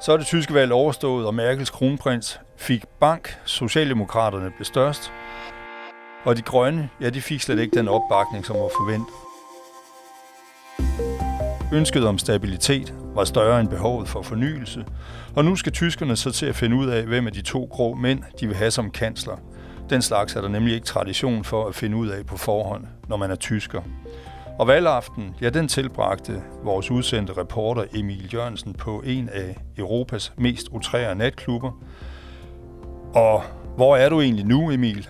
Så er det tyske valg overstået, og Merkels kronprins fik bank. Socialdemokraterne blev størst. Og de grønne, ja, de fik slet ikke den opbakning, som var forventet. Ønsket om stabilitet var større end behovet for fornyelse, og nu skal tyskerne så til at finde ud af, hvem af de to grå mænd, de vil have som kansler. Den slags er der nemlig ikke tradition for at finde ud af på forhånd, når man er tysker. Og valgaften, ja, den tilbragte vores udsendte reporter Emil Jørgensen på en af Europas mest utrære natklubber. Og hvor er du egentlig nu, Emil?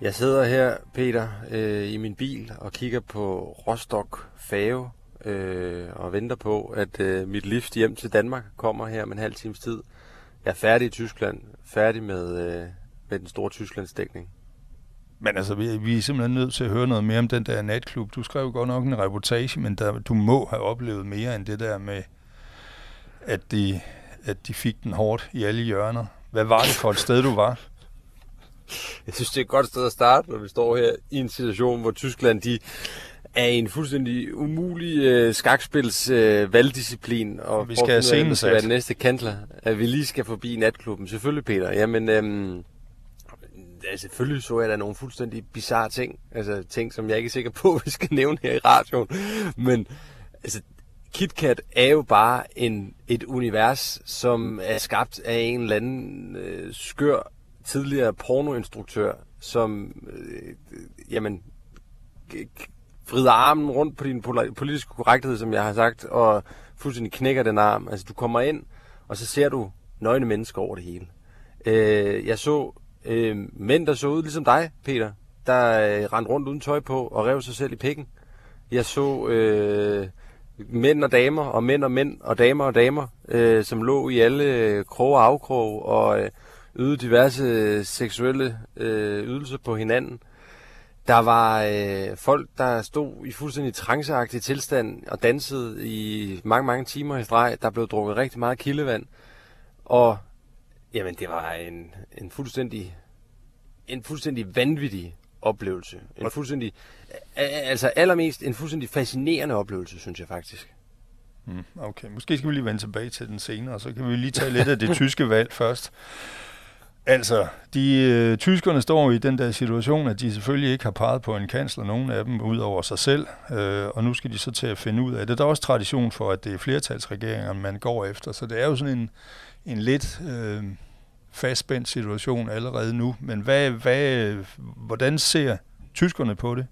Jeg sidder her, Peter, øh, i min bil og kigger på Rostock Fave øh, og venter på, at øh, mit lift hjem til Danmark kommer her om en halv times tid. Jeg er færdig i Tyskland, færdig med, øh, med den store Tysklandsdækning. Men altså, vi, vi er simpelthen nødt til at høre noget mere om den der natklub. Du skrev godt nok en reportage, men der, du må have oplevet mere end det der med, at de, at de fik den hårdt i alle hjørner. Hvad var det for et sted, du var? Jeg synes, det er et godt sted at starte, når vi står her i en situation, hvor Tyskland de er en fuldstændig umulig øh, skakspils øh, valgdisciplin. Og vi skal have scenen den næste kantler, at vi lige skal forbi natklubben. Selvfølgelig, Peter. Jamen, øhm, ja, selvfølgelig så jeg da nogle fuldstændig bizarre ting. Altså ting, som jeg ikke er sikker på, vi skal nævne her i radioen. Men altså, KitKat er jo bare en, et univers, som er skabt af en eller anden øh, skør tidligere pornoinstruktør, som øh, jamen, vrider armen rundt på din politiske korrekthed, som jeg har sagt, og fuldstændig knækker den arm. Altså, du kommer ind, og så ser du nøgne mennesker over det hele. Øh, jeg så øh, mænd, der så ud ligesom dig, Peter, der øh, rendte rundt uden tøj på og rev sig selv i pikken. Jeg så øh, mænd og damer, og mænd og mænd, og damer og damer, øh, som lå i alle øh, og afkrog, og øh, ydede diverse øh, seksuelle øh, ydelser på hinanden. Der var øh, folk, der stod i fuldstændig tranceagtig tilstand og dansede i mange, mange timer i streg. Der blev drukket rigtig meget kildevand. Og jamen, det var en, en fuldstændig en fuldstændig vanvittig oplevelse. En fuldstændig, altså allermest en fuldstændig fascinerende oplevelse, synes jeg faktisk. Mm, okay, måske skal vi lige vende tilbage til den senere, så kan vi lige tage lidt af det tyske valg først. Altså, de øh, tyskerne står i den der situation, at de selvfølgelig ikke har peget på en kansler, nogen af dem, ud over sig selv, øh, og nu skal de så til at finde ud af det. Der er også tradition for, at det er flertalsregeringer, man går efter, så det er jo sådan en, en lidt øh, fastspændt situation allerede nu. Men hvad, hvad, hvordan ser tyskerne på det?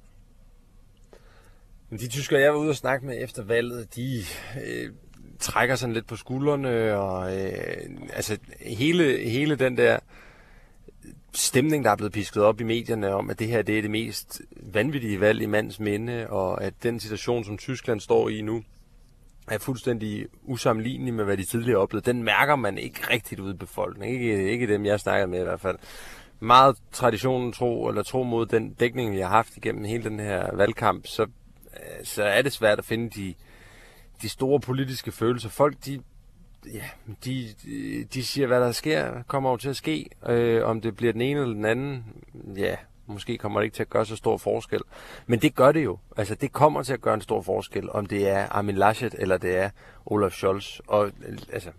De tyskere, jeg var ude og snakke med efter valget, de øh, trækker sådan lidt på skuldrene, og øh, altså hele, hele den der stemning, der er blevet pisket op i medierne om, at det her det er det mest vanvittige valg i mands minde, og at den situation, som Tyskland står i nu, er fuldstændig usammenlignelig med, hvad de tidligere oplevede. Den mærker man ikke rigtigt ude i befolkningen. Ikke, ikke dem, jeg snakker med i hvert fald. Meget traditionen tro, eller tro mod den dækning, vi har haft igennem hele den her valgkamp, så, øh, så er det svært at finde de, de store politiske følelser. Folk, de ja, de, de siger, hvad der sker, kommer jo til at ske. Øh, om det bliver den ene eller den anden, ja, måske kommer det ikke til at gøre så stor forskel. Men det gør det jo. Altså, det kommer til at gøre en stor forskel, om det er Armin Laschet eller det er Olaf Scholz. Og altså,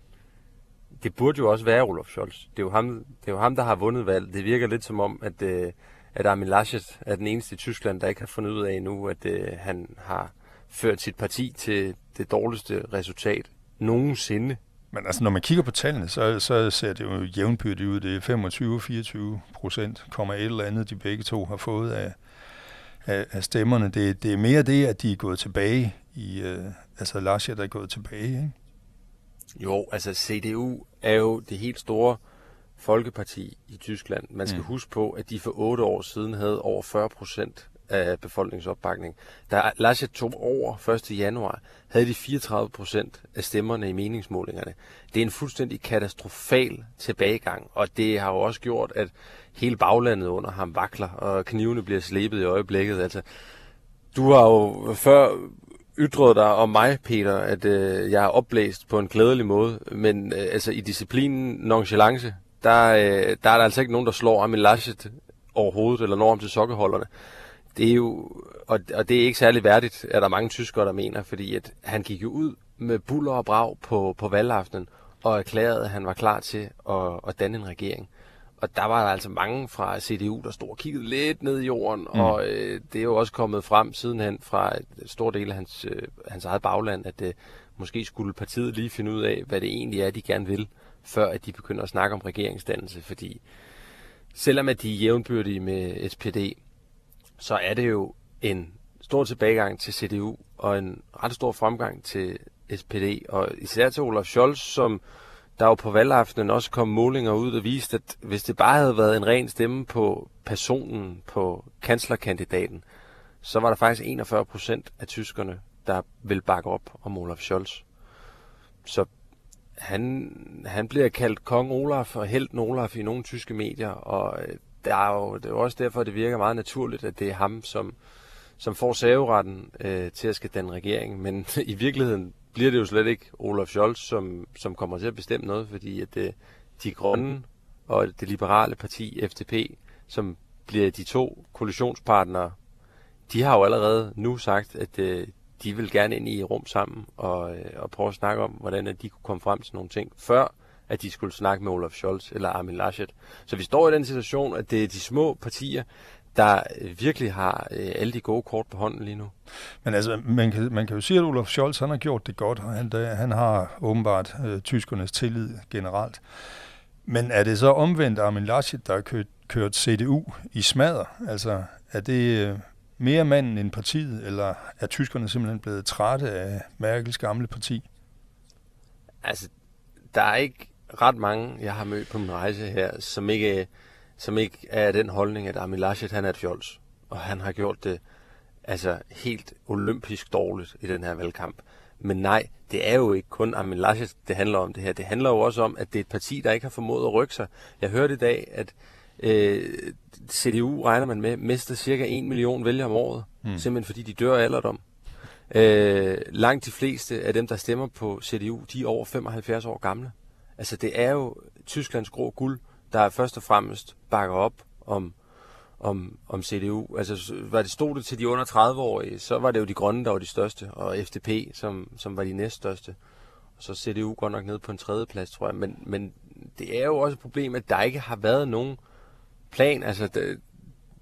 det burde jo også være Olaf Scholz. Det er jo ham, det er jo ham der har vundet valget. Det virker lidt som om, at, øh, at Armin Laschet er den eneste i Tyskland, der ikke har fundet ud af endnu, at øh, han har ført sit parti til det dårligste resultat nogensinde men altså, når man kigger på tallene, så, så ser det jo jævnbyrdigt ud. Det er 25-24 procent, kommer et eller andet, de begge to har fået af, af, af stemmerne. Det, det er mere det, at de er gået tilbage i, øh, altså Laschet der er gået tilbage, ikke? Jo, altså CDU er jo det helt store folkeparti i Tyskland. Man skal mm. huske på, at de for otte år siden havde over 40 procent af befolkningsopbakning. Da Laschet tog over 1. januar, havde de 34 procent af stemmerne i meningsmålingerne. Det er en fuldstændig katastrofal tilbagegang, og det har jo også gjort, at hele baglandet under ham vakler, og knivene bliver slebet i øjeblikket. Altså, du har jo før ytret dig om mig, Peter, at øh, jeg er opblæst på en glædelig måde, men øh, altså i disciplinen nonchalance, der, øh, der er der altså ikke nogen, der slår Amin Laschet overhovedet, eller når ham til sokkeholderne det er jo, og, og det er ikke særlig værdigt, at der er mange tyskere, der mener, fordi at han gik jo ud med buller og brag på, på valgaftenen, og erklærede, at han var klar til at, at danne en regering. Og der var der altså mange fra CDU, der stod og kiggede lidt ned i jorden, mm. og øh, det er jo også kommet frem sidenhen fra et stor del af hans, øh, hans eget bagland, at øh, måske skulle partiet lige finde ud af, hvad det egentlig er, de gerne vil, før at de begynder at snakke om regeringsdannelse, fordi selvom at de er jævnbyrdige med SPD, så er det jo en stor tilbagegang til CDU og en ret stor fremgang til SPD, og især til Olaf Scholz, som der jo på valgaftenen også kom målinger ud, der viste, at hvis det bare havde været en ren stemme på personen, på kanslerkandidaten, så var der faktisk 41 procent af tyskerne, der vil bakke op om Olaf Scholz. Så han, han bliver kaldt kong Olaf og helten Olaf i nogle tyske medier, og øh, der er jo, det er jo også derfor, det virker meget naturligt, at det er ham, som, som får saveretten øh, til at skal danne regering. Men i virkeligheden bliver det jo slet ikke Olaf Scholz, som, som kommer til at bestemme noget, fordi at det, de grønne og det liberale parti, FDP, som bliver de to koalitionspartnere, de har jo allerede nu sagt, at øh, de vil gerne ind i rum sammen og, øh, og prøve at snakke om, hvordan at de kunne komme frem til nogle ting, før at de skulle snakke med Olaf Scholz eller Armin Laschet. Så vi står i den situation, at det er de små partier, der virkelig har øh, alle de gode kort på hånden lige nu. Men altså, man kan, man kan jo sige, at Olaf Scholz han har gjort det godt, og han, han har åbenbart øh, tyskernes tillid generelt. Men er det så omvendt Armin Laschet, der har kørt, kørt CDU i smadder? Altså, er det øh, mere manden end partiet, eller er tyskerne simpelthen blevet trætte af Merkels gamle parti? Altså, der er ikke ret mange, jeg har mødt på min rejse her, som ikke som ikke er den holdning, at Armin Laschet han er et fjols. Og han har gjort det altså helt olympisk dårligt i den her valgkamp. Men nej, det er jo ikke kun Armin Laschet, det handler om det her. Det handler jo også om, at det er et parti, der ikke har formået at rykke sig. Jeg hørte i dag, at øh, CDU regner man med, mister cirka 1 million vælgere om året. Mm. Simpelthen fordi de dør af alderdom. Øh, langt de fleste af dem, der stemmer på CDU, de er over 75 år gamle. Altså det er jo Tysklands grå guld, der først og fremmest bakker op om, om, om CDU. Altså, var det stod det til de under 30-årige, så var det jo de grønne, der var de største, og FDP, som, som var de næststørste. Og så CDU går nok ned på en tredje plads, tror jeg. Men, men det er jo også et problem, at der ikke har været nogen plan. Altså,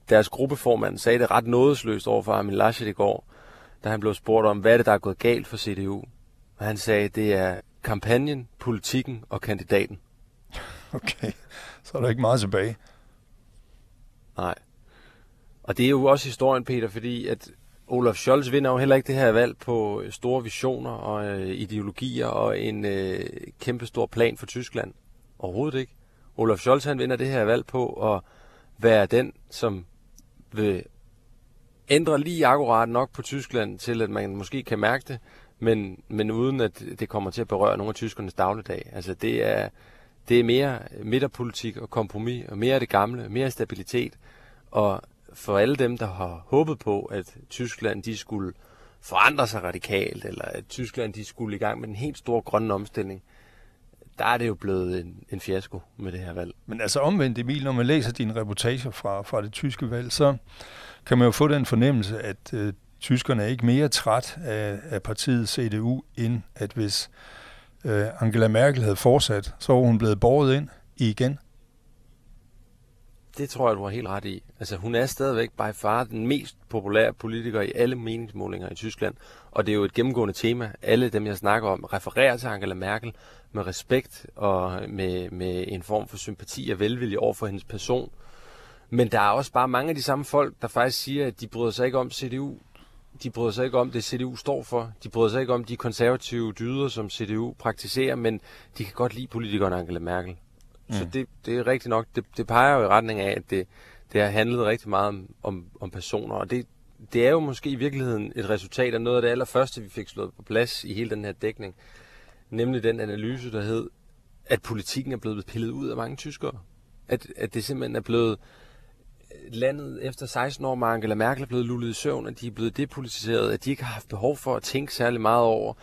deres gruppeformand sagde det ret nådesløst over for Armin Laschet i går, da han blev spurgt om, hvad er det, der er gået galt for CDU. Og han sagde, det er kampagnen, politikken og kandidaten. Okay, så er der ikke meget tilbage. Nej. Og det er jo også historien, Peter, fordi at Olaf Scholz vinder jo heller ikke det her valg på store visioner og øh, ideologier og en øh, kæmpe stor plan for Tyskland. Overhovedet ikke. Olaf Scholz han vinder det her valg på at være den, som vil ændre lige akkurat nok på Tyskland til, at man måske kan mærke det, men, men uden at det kommer til at berøre nogle af tyskernes dagligdag. Altså det er, det er mere midterpolitik og kompromis, og mere af det gamle, mere stabilitet. Og for alle dem, der har håbet på, at Tyskland de skulle forandre sig radikalt, eller at Tyskland de skulle i gang med en helt stor grønne omstilling, der er det jo blevet en, en fiasko med det her valg. Men altså omvendt, Emil, når man læser dine reportager fra, fra det tyske valg, så kan man jo få den fornemmelse, at øh, tyskerne er ikke mere træt af, af partiet CDU, end at hvis øh, Angela Merkel havde fortsat, så var hun blevet borget ind igen. Det tror jeg, du har helt ret i. Altså, hun er stadigvæk by far den mest populære politiker i alle meningsmålinger i Tyskland. Og det er jo et gennemgående tema. Alle dem, jeg snakker om, refererer til Angela Merkel med respekt og med, med en form for sympati og velvilje over for hendes person. Men der er også bare mange af de samme folk, der faktisk siger, at de bryder sig ikke om CDU de bryder sig ikke om det, CDU står for. De bryder sig ikke om de konservative dyder, som CDU praktiserer, men de kan godt lide politikeren Angela Merkel. Mm. Så det, det er rigtigt nok. Det, det peger jo i retning af, at det, det har handlet rigtig meget om, om, om personer, og det, det er jo måske i virkeligheden et resultat af noget af det allerførste, vi fik slået på plads i hele den her dækning. Nemlig den analyse, der hed, at politikken er blevet pillet ud af mange tyskere. At, at det simpelthen er blevet landet efter 16 år med Angela Merkel er blevet lullet i søvn, at de er blevet depolitiseret, at de ikke har haft behov for at tænke særlig meget over,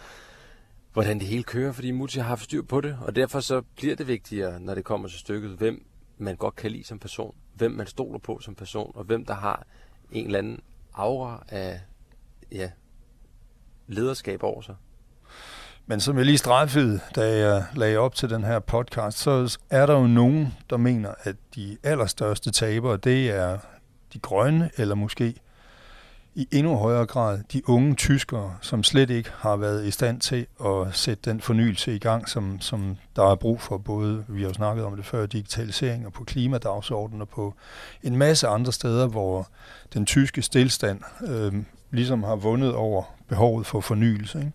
hvordan det hele kører, fordi Mutti har haft styr på det, og derfor så bliver det vigtigere, når det kommer til stykket, hvem man godt kan lide som person, hvem man stoler på som person, og hvem der har en eller anden aura af ja, lederskab over sig. Men som jeg lige straffede, da jeg lagde op til den her podcast, så er der jo nogen, der mener, at de allerstørste tabere, det er de grønne, eller måske i endnu højere grad de unge tyskere, som slet ikke har været i stand til at sætte den fornyelse i gang, som, som der er brug for, både, vi har jo snakket om det før, digitalisering og på klimadagsordenen og på en masse andre steder, hvor den tyske stillstand øh, ligesom har vundet over behovet for fornyelse. Ikke?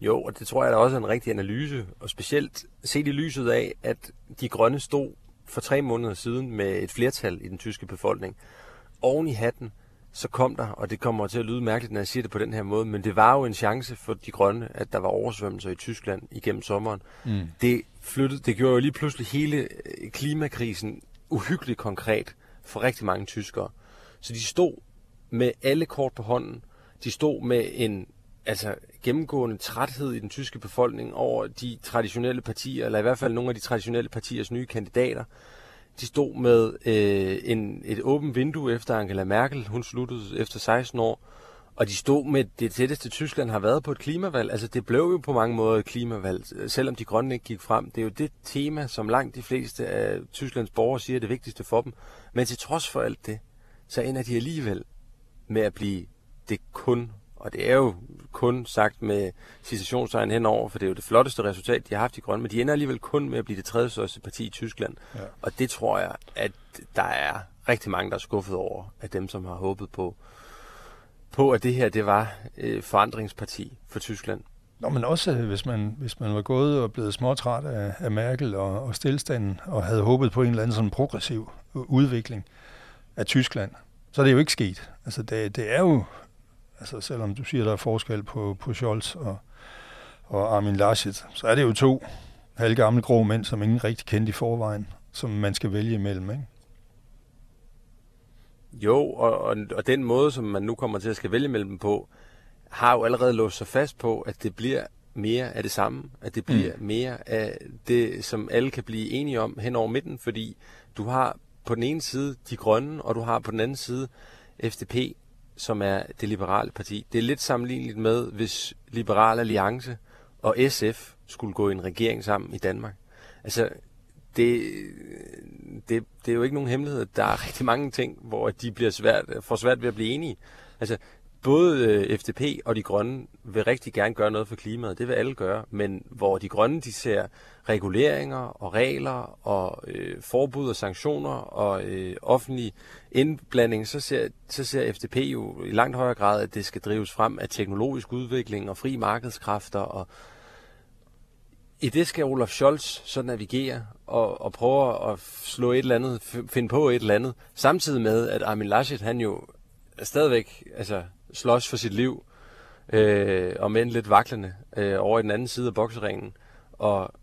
Jo, og det tror jeg er også en rigtig analyse, og specielt set i lyset af, at de grønne stod for tre måneder siden med et flertal i den tyske befolkning. Oven i hatten, så kom der, og det kommer til at lyde mærkeligt, når jeg siger det på den her måde, men det var jo en chance for de grønne, at der var oversvømmelser i Tyskland igennem sommeren. Mm. Det flyttede, det gjorde jo lige pludselig hele øh, klimakrisen uhyggeligt konkret for rigtig mange tyskere. Så de stod med alle kort på hånden. De stod med en altså gennemgående træthed i den tyske befolkning over de traditionelle partier, eller i hvert fald nogle af de traditionelle partiers nye kandidater. De stod med øh, en, et åbent vindue efter Angela Merkel. Hun sluttede efter 16 år. Og de stod med det tætteste Tyskland har været på et klimavalg. Altså det blev jo på mange måder et klimavalg, selvom de grønne ikke gik frem. Det er jo det tema, som langt de fleste af Tysklands borgere siger er det vigtigste for dem. Men til trods for alt det, så ender de alligevel med at blive det kun og det er jo kun sagt med citationstegn henover, for det er jo det flotteste resultat, de har haft i Grønne, men de ender alligevel kun med at blive det tredje største parti i Tyskland. Ja. Og det tror jeg, at der er rigtig mange, der er skuffet over, af dem, som har håbet på, på at det her det var øh, forandringsparti for Tyskland. Nå, men også øh, hvis man, hvis man var gået og blevet småtræt af, af Merkel og, og stillstanden, og havde håbet på en eller anden sådan progressiv udvikling af Tyskland, så er det jo ikke sket. Altså det, det er jo Altså selvom du siger, der er forskel på, på Scholz og, og Armin Laschet, så er det jo to halvgamle grå mænd, som ingen rigtig kendte i forvejen, som man skal vælge imellem, ikke? Jo, og, og, og den måde, som man nu kommer til at skal vælge mellem på, har jo allerede låst sig fast på, at det bliver mere af det samme, at det bliver mm. mere af det, som alle kan blive enige om hen over midten, fordi du har på den ene side de grønne, og du har på den anden side FDP, som er det liberale parti. Det er lidt sammenligneligt med, hvis Liberal Alliance og SF skulle gå i en regering sammen i Danmark. Altså, det, det, det er jo ikke nogen hemmelighed. Der er rigtig mange ting, hvor de bliver svært, får svært ved at blive enige. Altså, både øh, FDP og de grønne vil rigtig gerne gøre noget for klimaet. Det vil alle gøre. Men hvor de grønne, de ser reguleringer og regler og øh, forbud og sanktioner og øh, offentlig indblanding, så ser, så ser FDP jo i langt højere grad, at det skal drives frem af teknologisk udvikling og fri markedskræfter. Og I det skal Olaf Scholz så navigere og, og prøve at slå et eller andet, finde på et eller andet, samtidig med, at Armin Laschet, han jo stadigvæk altså, slås for sit liv, øh, og med lidt vaklende, øh, over i den anden side af bokseringen. Og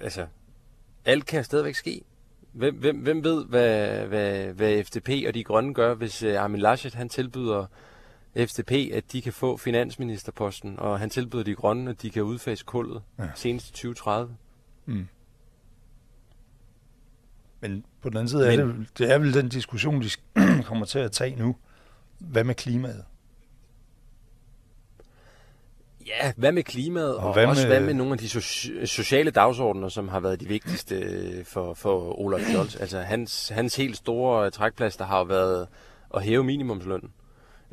altså, alt kan stadigvæk ske. Hvem, hvem, hvem ved, hvad, hvad, hvad FDP og de grønne gør, hvis uh, Armin Laschet han tilbyder FDP, at de kan få finansministerposten, og han tilbyder de grønne, at de kan udfase kullet ja. senest 2030. Mm. Men på den anden side Men, er det, det er vel den diskussion, de kommer til at tage nu. Hvad med klimaet? Ja, hvad med klimaet, og, og hvad også med... hvad med nogle af de so- sociale dagsordner, som har været de vigtigste øh, for, for Olaf Scholz. Altså hans, hans helt store trækplads, der har jo været at hæve minimumslønnen.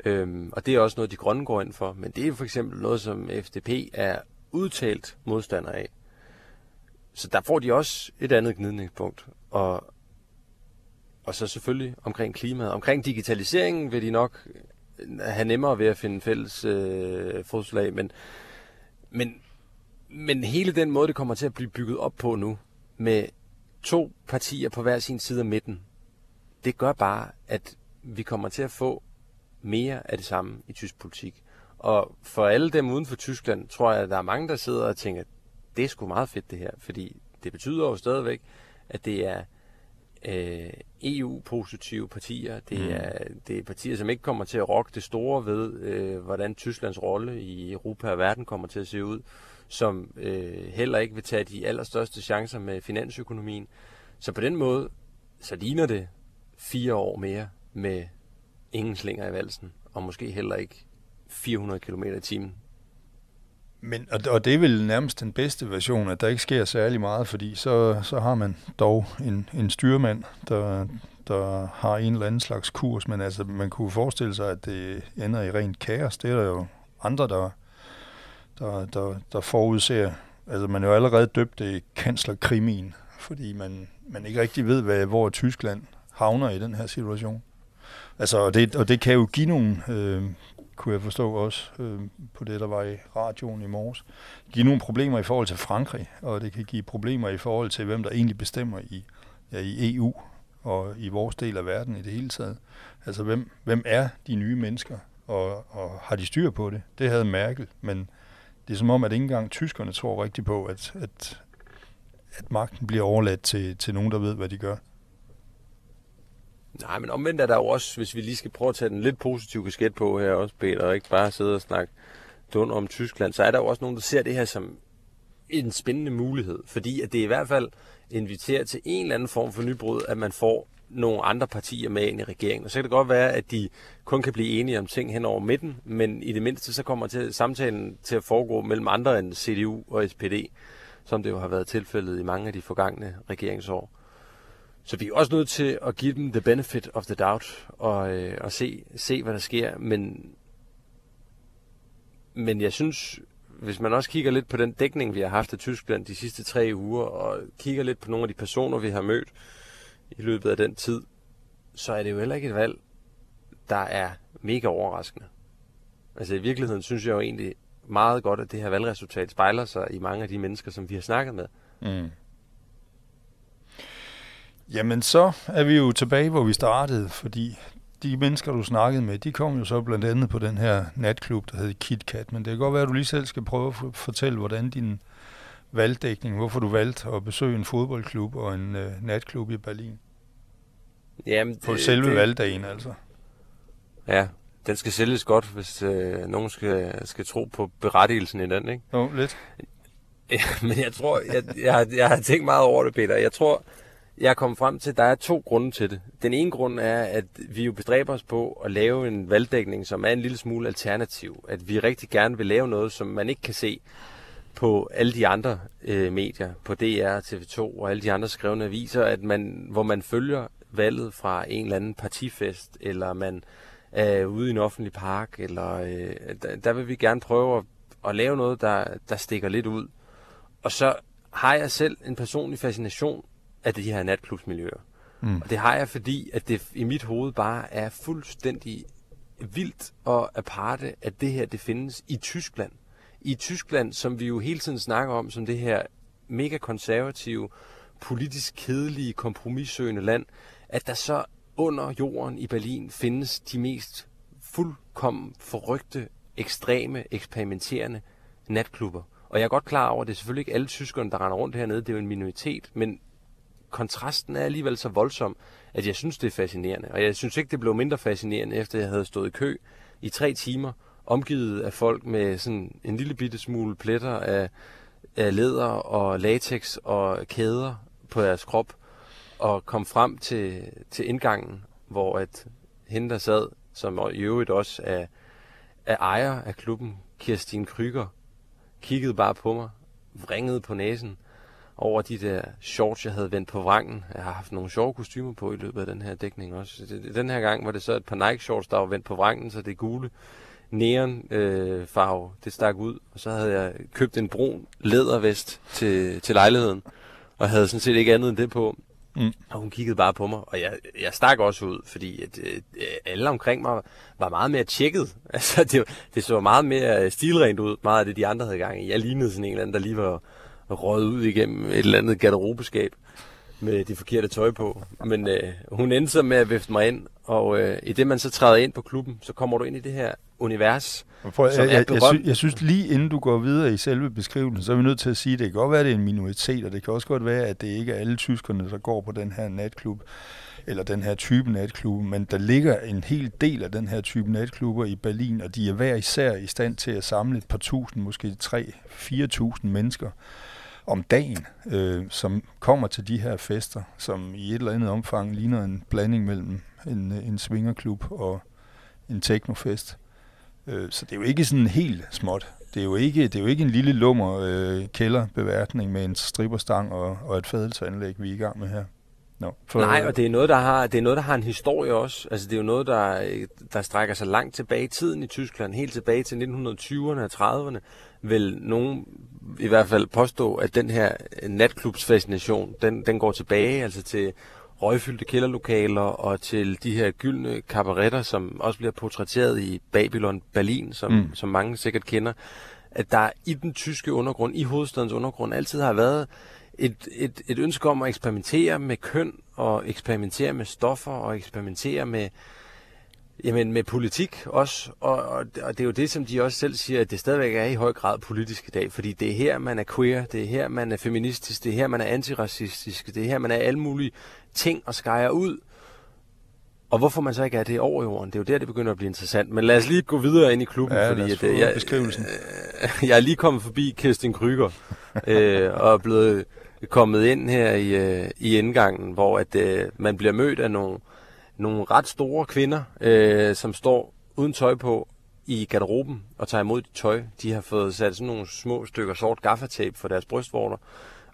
Øhm, og det er også noget, de grønne går ind for. Men det er for eksempel noget, som FDP er udtalt modstander af. Så der får de også et andet gnidningspunkt. Og, og så selvfølgelig omkring klimaet. Omkring digitaliseringen vil de nok have nemmere ved at finde fælles øh, fodslag, men, men, men hele den måde, det kommer til at blive bygget op på nu, med to partier på hver sin side af midten, det gør bare, at vi kommer til at få mere af det samme i tysk politik. Og for alle dem uden for Tyskland, tror jeg, at der er mange, der sidder og tænker, det er sgu meget fedt det her, fordi det betyder jo stadigvæk, at det er øh, EU-positive partier. Det, mm. er, det er partier, som ikke kommer til at rokke det store ved, øh, hvordan Tysklands rolle i Europa og verden kommer til at se ud, som øh, heller ikke vil tage de allerstørste chancer med finansøkonomien. Så på den måde, så ligner det fire år mere med ingen slinger i valsen, og måske heller ikke 400 km i timen. Men, og, og det er vel nærmest den bedste version, at der ikke sker særlig meget, fordi så, så har man dog en, en styrmand, der, der har en eller anden slags kurs, men altså, man kunne forestille sig, at det ender i rent kaos. Det er der jo andre, der, der, der, der forudser. Altså, man er jo allerede døbt i kanslerkrimin, fordi man, man ikke rigtig ved, hvad, hvor Tyskland havner i den her situation. Altså, og det, og det kan jo give nogle, øh, kunne jeg forstå også øh, på det, der var i radioen i morges, give nogle problemer i forhold til Frankrig, og det kan give problemer i forhold til, hvem der egentlig bestemmer i, ja, i EU og i vores del af verden i det hele taget. Altså, hvem, hvem er de nye mennesker, og, og har de styr på det? Det havde Merkel, men det er som om, at ikke engang tyskerne tror rigtigt på, at, at, at magten bliver overladt til, til nogen, der ved, hvad de gør. Nej, men omvendt er der jo også, hvis vi lige skal prøve at tage den lidt positive kasket på her også, Peter, og ikke bare sidde og snakke dund om Tyskland, så er der jo også nogen, der ser det her som en spændende mulighed, fordi at det i hvert fald inviterer til en eller anden form for nybrud, at man får nogle andre partier med ind i regeringen. Og så kan det godt være, at de kun kan blive enige om ting hen over midten, men i det mindste så kommer til, samtalen til at foregå mellem andre end CDU og SPD, som det jo har været tilfældet i mange af de forgangne regeringsår. Så vi er også nødt til at give dem the benefit of the doubt og, øh, og se, se, hvad der sker. Men, men jeg synes, hvis man også kigger lidt på den dækning, vi har haft af Tyskland de sidste tre uger, og kigger lidt på nogle af de personer, vi har mødt i løbet af den tid, så er det jo heller ikke et valg, der er mega overraskende. Altså i virkeligheden synes jeg jo egentlig meget godt, at det her valgresultat spejler sig i mange af de mennesker, som vi har snakket med. Mm. Jamen, så er vi jo tilbage, hvor vi startede, fordi de mennesker, du snakkede med, de kom jo så blandt andet på den her natklub, der hedder KitKat. Men det kan godt være, at du lige selv skal prøve at fortælle, hvordan din valgdækning, hvorfor du valgte at besøge en fodboldklub og en uh, natklub i Berlin. Jamen, det, på selve det, valgdagen, altså. Ja, den skal sælges godt, hvis øh, nogen skal, skal tro på berettigelsen i den, ikke? Jo, lidt. Ja, men jeg tror, jeg, jeg, har, jeg har tænkt meget over det, Peter. Jeg tror, jeg er kommet frem til, at der er to grunde til det. Den ene grund er, at vi jo bestræber os på at lave en valgdækning, som er en lille smule alternativ. At vi rigtig gerne vil lave noget, som man ikke kan se på alle de andre øh, medier, på DR, TV2 og alle de andre skrevne aviser, at man, hvor man følger valget fra en eller anden partifest, eller man er ude i en offentlig park, eller øh, der, der vil vi gerne prøve at, at lave noget, der, der stikker lidt ud. Og så har jeg selv en personlig fascination af de her natklubsmiljøer. Mm. Og det har jeg, fordi at det i mit hoved bare er fuldstændig vildt og aparte, at det her det findes i Tyskland. I Tyskland, som vi jo hele tiden snakker om, som det her mega konservative, politisk kedelige, kompromissøgende land, at der så under jorden i Berlin findes de mest fuldkommen forrygte, ekstreme, eksperimenterende natklubber. Og jeg er godt klar over, at det er selvfølgelig ikke alle tyskerne, der render rundt hernede, det er jo en minoritet, men kontrasten er alligevel så voldsom, at jeg synes, det er fascinerende. Og jeg synes ikke, det blev mindre fascinerende, efter jeg havde stået i kø i tre timer, omgivet af folk med sådan en lille bitte smule pletter af, af læder og latex og kæder på deres krop, og kom frem til, til indgangen, hvor at hende, der sad, som i øvrigt også er, er ejer af klubben, Kirstine Kryger, kiggede bare på mig, vringede på næsen, over de der shorts, jeg havde vendt på vrangen. Jeg har haft nogle sjove kostymer på i løbet af den her dækning også. Den her gang var det så et par Nike shorts, der var vendt på vrangen, så det gule neon øh, farve, det stak ud. Og så havde jeg købt en brun lædervest til, til lejligheden, og havde sådan set ikke andet end det på. Mm. Og hun kiggede bare på mig, og jeg, jeg stak også ud, fordi at, øh, alle omkring mig var meget mere tjekket. Altså, det, det så meget mere stilrent ud, meget af det, de andre havde gang i. Jeg lignede sådan en eller anden, der lige var røget ud igennem et eller andet garderobeskab med det forkerte tøj på. Men øh, hun endte så med at vifte mig ind, og øh, i det man så træder ind på klubben, så kommer du ind i det her univers, Prøv, som jeg, jeg, jeg, sy- jeg synes lige inden du går videre i selve beskrivelsen, så er vi nødt til at sige, at det kan godt være, at det er en minoritet, og det kan også godt være, at det ikke er alle tyskerne, der går på den her natklub eller den her type natklub, men der ligger en hel del af den her type natklubber i Berlin, og de er hver især i stand til at samle et par tusind, måske tre, fire tusind mennesker om dagen, øh, som kommer til de her fester, som i et eller andet omfang ligner en blanding mellem en, en svingerklub og, en teknofest. Øh, så det er jo ikke sådan helt småt. Det er jo ikke, det er jo ikke en lille lummer øh, kælderbeværtning med en stripperstang og, og et fadelsanlæg, vi er i gang med her. No, for, Nej, og det er, noget, der har, det er noget, der har en historie også. Altså, det er jo noget, der, der strækker sig langt tilbage i tiden i Tyskland, helt tilbage til 1920'erne og 30'erne. Vil nogen i hvert fald påstå, at den her natklubsfascination, den, den går tilbage altså til røgfyldte kælderlokaler og til de her gyldne kabaretter, som også bliver portrætteret i Babylon Berlin, som, mm. som mange sikkert kender, at der i den tyske undergrund, i hovedstadens undergrund, altid har været et, et, et ønske om at eksperimentere med køn, og eksperimentere med stoffer, og eksperimentere med, jamen, med politik også. Og, og, og det er jo det, som de også selv siger, at det stadigvæk er i høj grad politisk i dag, fordi det er her, man er queer, det er her, man er feministisk, det er her, man er antiracistisk, det er her, man er alle mulige ting og skærer ud. Og hvorfor man så ikke er det over jorden, det er jo der, det begynder at blive interessant. Men lad os lige gå videre ind i klubben, ja, fordi at, øh, jeg, beskrivelsen. Øh, jeg er lige kommet forbi Kirsten Kryger, øh, og er blevet kommet ind her i, øh, i indgangen, hvor at øh, man bliver mødt af nogle, nogle ret store kvinder, øh, som står uden tøj på i garderoben og tager imod dit tøj. De har fået sat sådan nogle små stykker sort gaffatape for deres brystvorter,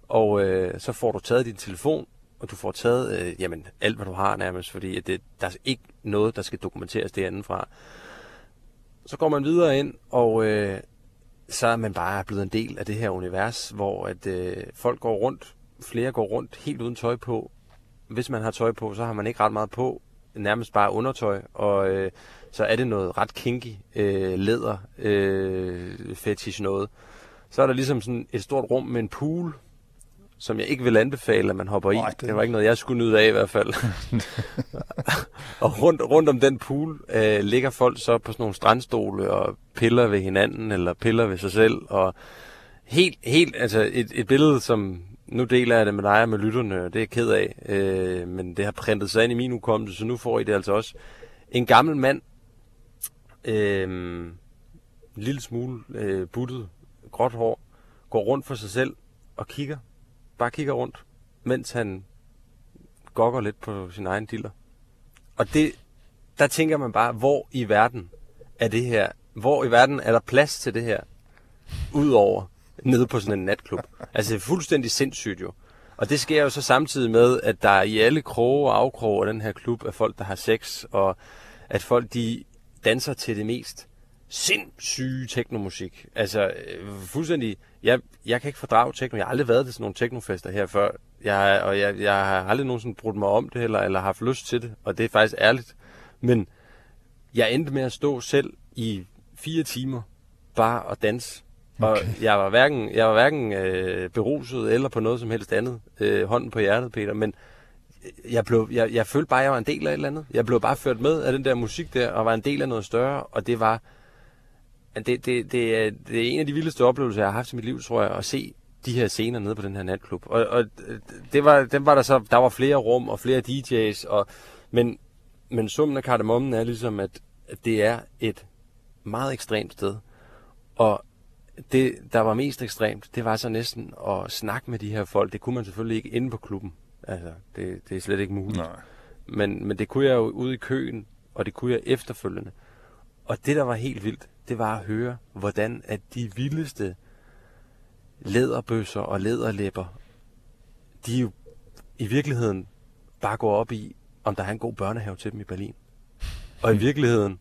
og øh, så får du taget din telefon, og du får taget øh, jamen, alt, hvad du har nærmest, fordi at det, der er ikke noget, der skal dokumenteres derinde fra. Så går man videre ind, og øh, så er man bare blevet en del af det her univers, hvor at øh, folk går rundt, flere går rundt helt uden tøj på. Hvis man har tøj på, så har man ikke ret meget på, nærmest bare undertøj, og øh, så er det noget ret kinky øh, læder øh, fetish noget. Så er der ligesom sådan et stort rum med en pool, som jeg ikke vil anbefale, at man hopper i. det... det var ikke noget, jeg skulle nyde af i hvert fald. og rundt, rundt om den pool øh, ligger folk så på sådan nogle strandstole og piller ved hinanden, eller piller ved sig selv. Og helt, helt, altså et, et billede, som nu deler jeg det med dig og med lytterne, og det er jeg ked af. Øh, men det har printet sig ind i min ukommelse, så nu får I det altså også. En gammel mand, øh, en lille smule øh, buttet, gråt hår, går rundt for sig selv og kigger bare kigger rundt, mens han gokker lidt på sin egen diller. Og det, der tænker man bare, hvor i verden er det her? Hvor i verden er der plads til det her? Udover nede på sådan en natklub. Altså fuldstændig sindssygt jo. Og det sker jo så samtidig med, at der i alle kroge og afkroge af den her klub er folk, der har sex, og at folk de danser til det mest sindssyge teknomusik. Altså, øh, fuldstændig... Jeg, jeg kan ikke fordrage tekno. Jeg har aldrig været til sådan nogle teknofester her før. Jeg, og jeg, jeg har aldrig nogensinde brugt mig om det, eller, eller haft lyst til det. Og det er faktisk ærligt. Men jeg endte med at stå selv i fire timer bare og danse. Okay. Og jeg var hverken, jeg var hverken øh, beruset eller på noget som helst andet. Øh, hånden på hjertet, Peter. Men jeg, blev, jeg, jeg følte bare, at jeg var en del af et eller andet. Jeg blev bare ført med af den der musik der, og var en del af noget større. Og det var det, det, det, er, det er en af de vildeste oplevelser, jeg har haft i mit liv, tror jeg, at se de her scener nede på den her natklub. Og, og det var, dem var der så, der var flere rum og flere DJ's, og, men, men summen af kardemommen er ligesom, at, at det er et meget ekstremt sted. Og det, der var mest ekstremt, det var så næsten at snakke med de her folk. Det kunne man selvfølgelig ikke inde på klubben. Altså, det, det er slet ikke muligt. Nej. Men, men det kunne jeg jo ude i køen, og det kunne jeg efterfølgende. Og det, der var helt vildt, det var at høre, hvordan at de vildeste læderbøsser og læderlæber, de jo i virkeligheden bare går op i, om der er en god børnehave til dem i Berlin. Og i virkeligheden,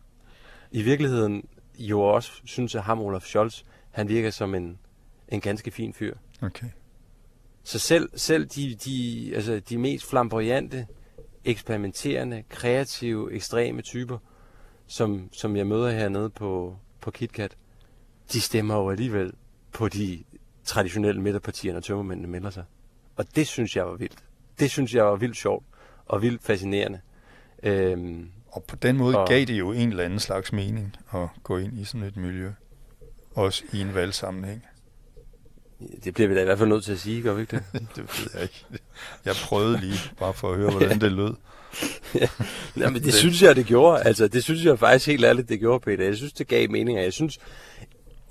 i virkeligheden jo også synes jeg, ham Olaf Scholz, han virker som en, en ganske fin fyr. Okay. Så selv, selv de, de, altså de mest flamboyante, eksperimenterende, kreative, ekstreme typer, som, som jeg møder hernede på, på KitKat, de stemmer jo alligevel på de traditionelle midterpartier, når tømmermændene melder sig. Og det synes jeg var vildt. Det synes jeg var vildt sjovt og vildt fascinerende. Øhm, og på den måde og, gav det jo en eller anden slags mening at gå ind i sådan et miljø. Også i en valgsammenhæng. Det bliver vi da i hvert fald nødt til at sige, gør vi ikke det? det ved jeg ikke. Jeg prøvede lige, bare for at høre, hvordan det lød. Ja, men det, det synes jeg, det gjorde. Altså, det synes jeg faktisk helt ærligt, det gjorde, Peter. Jeg synes, det gav mening, jeg synes,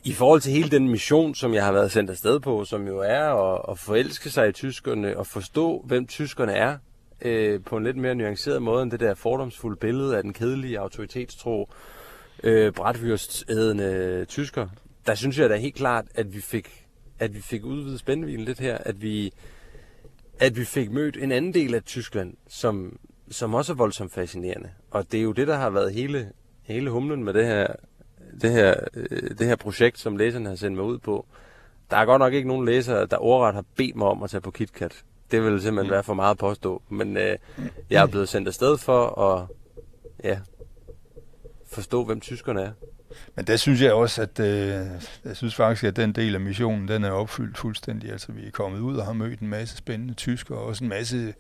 i forhold til hele den mission, som jeg har været sendt afsted på, som jo er at, at forelske sig i tyskerne og forstå, hvem tyskerne er, øh, på en lidt mere nuanceret måde end det der fordomsfulde billede af den kedelige autoritetstro øh, brætvyrstædende tysker. Der synes jeg da helt klart, at vi fik, at vi fik udvidet spændvilen lidt her, at vi, at vi fik mødt en anden del af Tyskland, som, som også er voldsomt fascinerende. Og det er jo det, der har været hele, hele humlen med det her, det her, øh, det her projekt, som læserne har sendt mig ud på. Der er godt nok ikke nogen læsere, der ordret har bedt mig om at tage på KitKat. Det vil simpelthen mm. være for meget at påstå. Men øh, jeg er blevet sendt afsted for at ja, forstå, hvem tyskerne er. Men der synes jeg også, at øh, jeg synes faktisk, at den del af missionen, den er opfyldt fuldstændig. Altså vi er kommet ud og har mødt en masse spændende tyskere, og også en masse,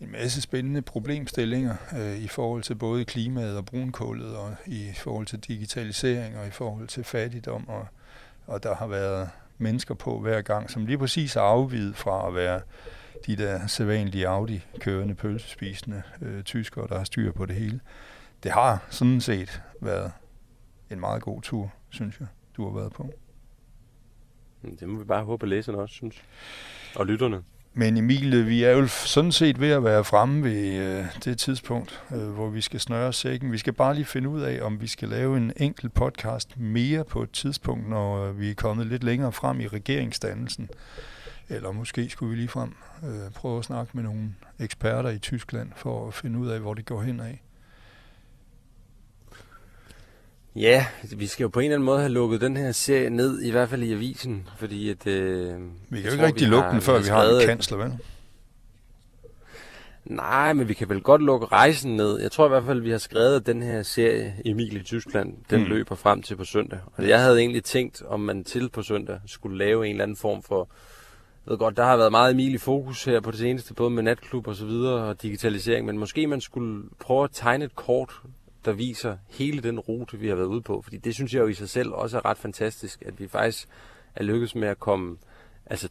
en masse spændende problemstillinger øh, i forhold til både klimaet og brunkullet, og i forhold til digitalisering, og i forhold til fattigdom, og, og der har været mennesker på hver gang, som lige præcis er afvidet fra at være de der sædvanlige Audi-kørende, pølsespisende øh, tyskere, der har styr på det hele. Det har sådan set været en meget god tur, synes jeg, du har været på. Det må vi bare håbe, at læserne også synes. Og lytterne. Men Emil, øh, vi er jo sådan set ved at være fremme ved øh, det tidspunkt, øh, hvor vi skal snøre sækken. Vi skal bare lige finde ud af, om vi skal lave en enkelt podcast mere på et tidspunkt, når øh, vi er kommet lidt længere frem i regeringsdannelsen. Eller måske skulle vi lige frem øh, prøve at snakke med nogle eksperter i Tyskland for at finde ud af, hvor det går hen af. Ja, vi skal jo på en eller anden måde have lukket den her serie ned, i hvert fald i avisen, fordi at... Øh, vi kan jo ikke rigtig lukke den, før vi har, vi har en kansler, vel? Nej, men vi kan vel godt lukke rejsen ned. Jeg tror i hvert fald, vi har skrevet, at den her serie, Emil i Tyskland, den mm. løber frem til på søndag. Og jeg havde egentlig tænkt, om man til på søndag skulle lave en eller anden form for... Jeg ved godt, der har været meget Emil i fokus her på det seneste, både med natklub og så videre, og digitalisering, men måske man skulle prøve at tegne et kort der viser hele den rute, vi har været ude på. Fordi det synes jeg jo i sig selv også er ret fantastisk, at vi faktisk er lykkedes med at komme altså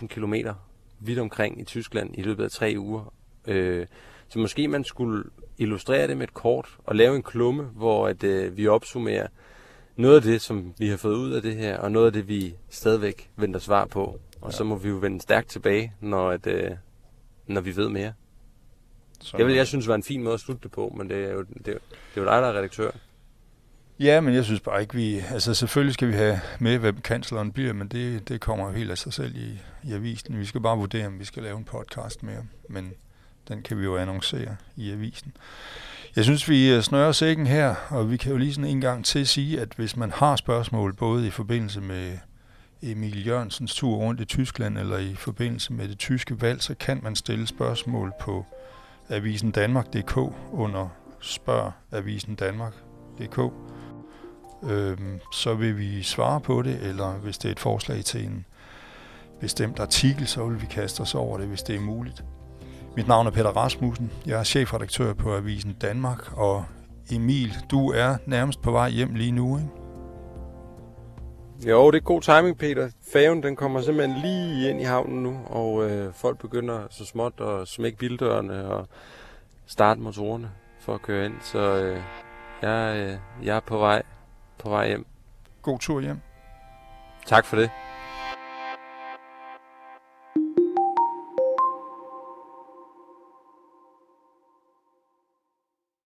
2.500 kilometer vidt omkring i Tyskland i løbet af tre uger. Øh, så måske man skulle illustrere det med et kort og lave en klumme, hvor at, øh, vi opsummerer noget af det, som vi har fået ud af det her, og noget af det, vi stadigvæk venter svar på. Og ja. så må vi jo vende stærkt tilbage, når, at, øh, når vi ved mere. Så, det vil jeg synes var en fin måde at slutte det på, men det er jo, det, det er jo dig, der er redaktør. Ja, men jeg synes bare ikke, vi... Altså selvfølgelig skal vi have med, hvem kansleren bliver, men det, det kommer jo helt af sig selv i, i avisen. Vi skal bare vurdere, om vi skal lave en podcast mere, men den kan vi jo annoncere i avisen. Jeg synes, vi øh, snører sækken her, og vi kan jo lige sådan en gang til sige, at hvis man har spørgsmål, både i forbindelse med Emil Jørgensens tur rundt i Tyskland, eller i forbindelse med det tyske valg, så kan man stille spørgsmål på avisen Danmark.dk under spørg avisen Danmark.dk. Øhm, så vil vi svare på det, eller hvis det er et forslag til en bestemt artikel, så vil vi kaste os over det, hvis det er muligt. Mit navn er Peter Rasmussen. Jeg er chefredaktør på Avisen Danmark, og Emil, du er nærmest på vej hjem lige nu, ikke? Jo, det er god timing, Peter. Faven den kommer simpelthen lige ind i havnen nu, og øh, folk begynder så småt at smække bildørene og starte motorerne for at køre ind. Så øh, jeg, øh, jeg er på vej, på vej hjem. God tur hjem. Tak for det.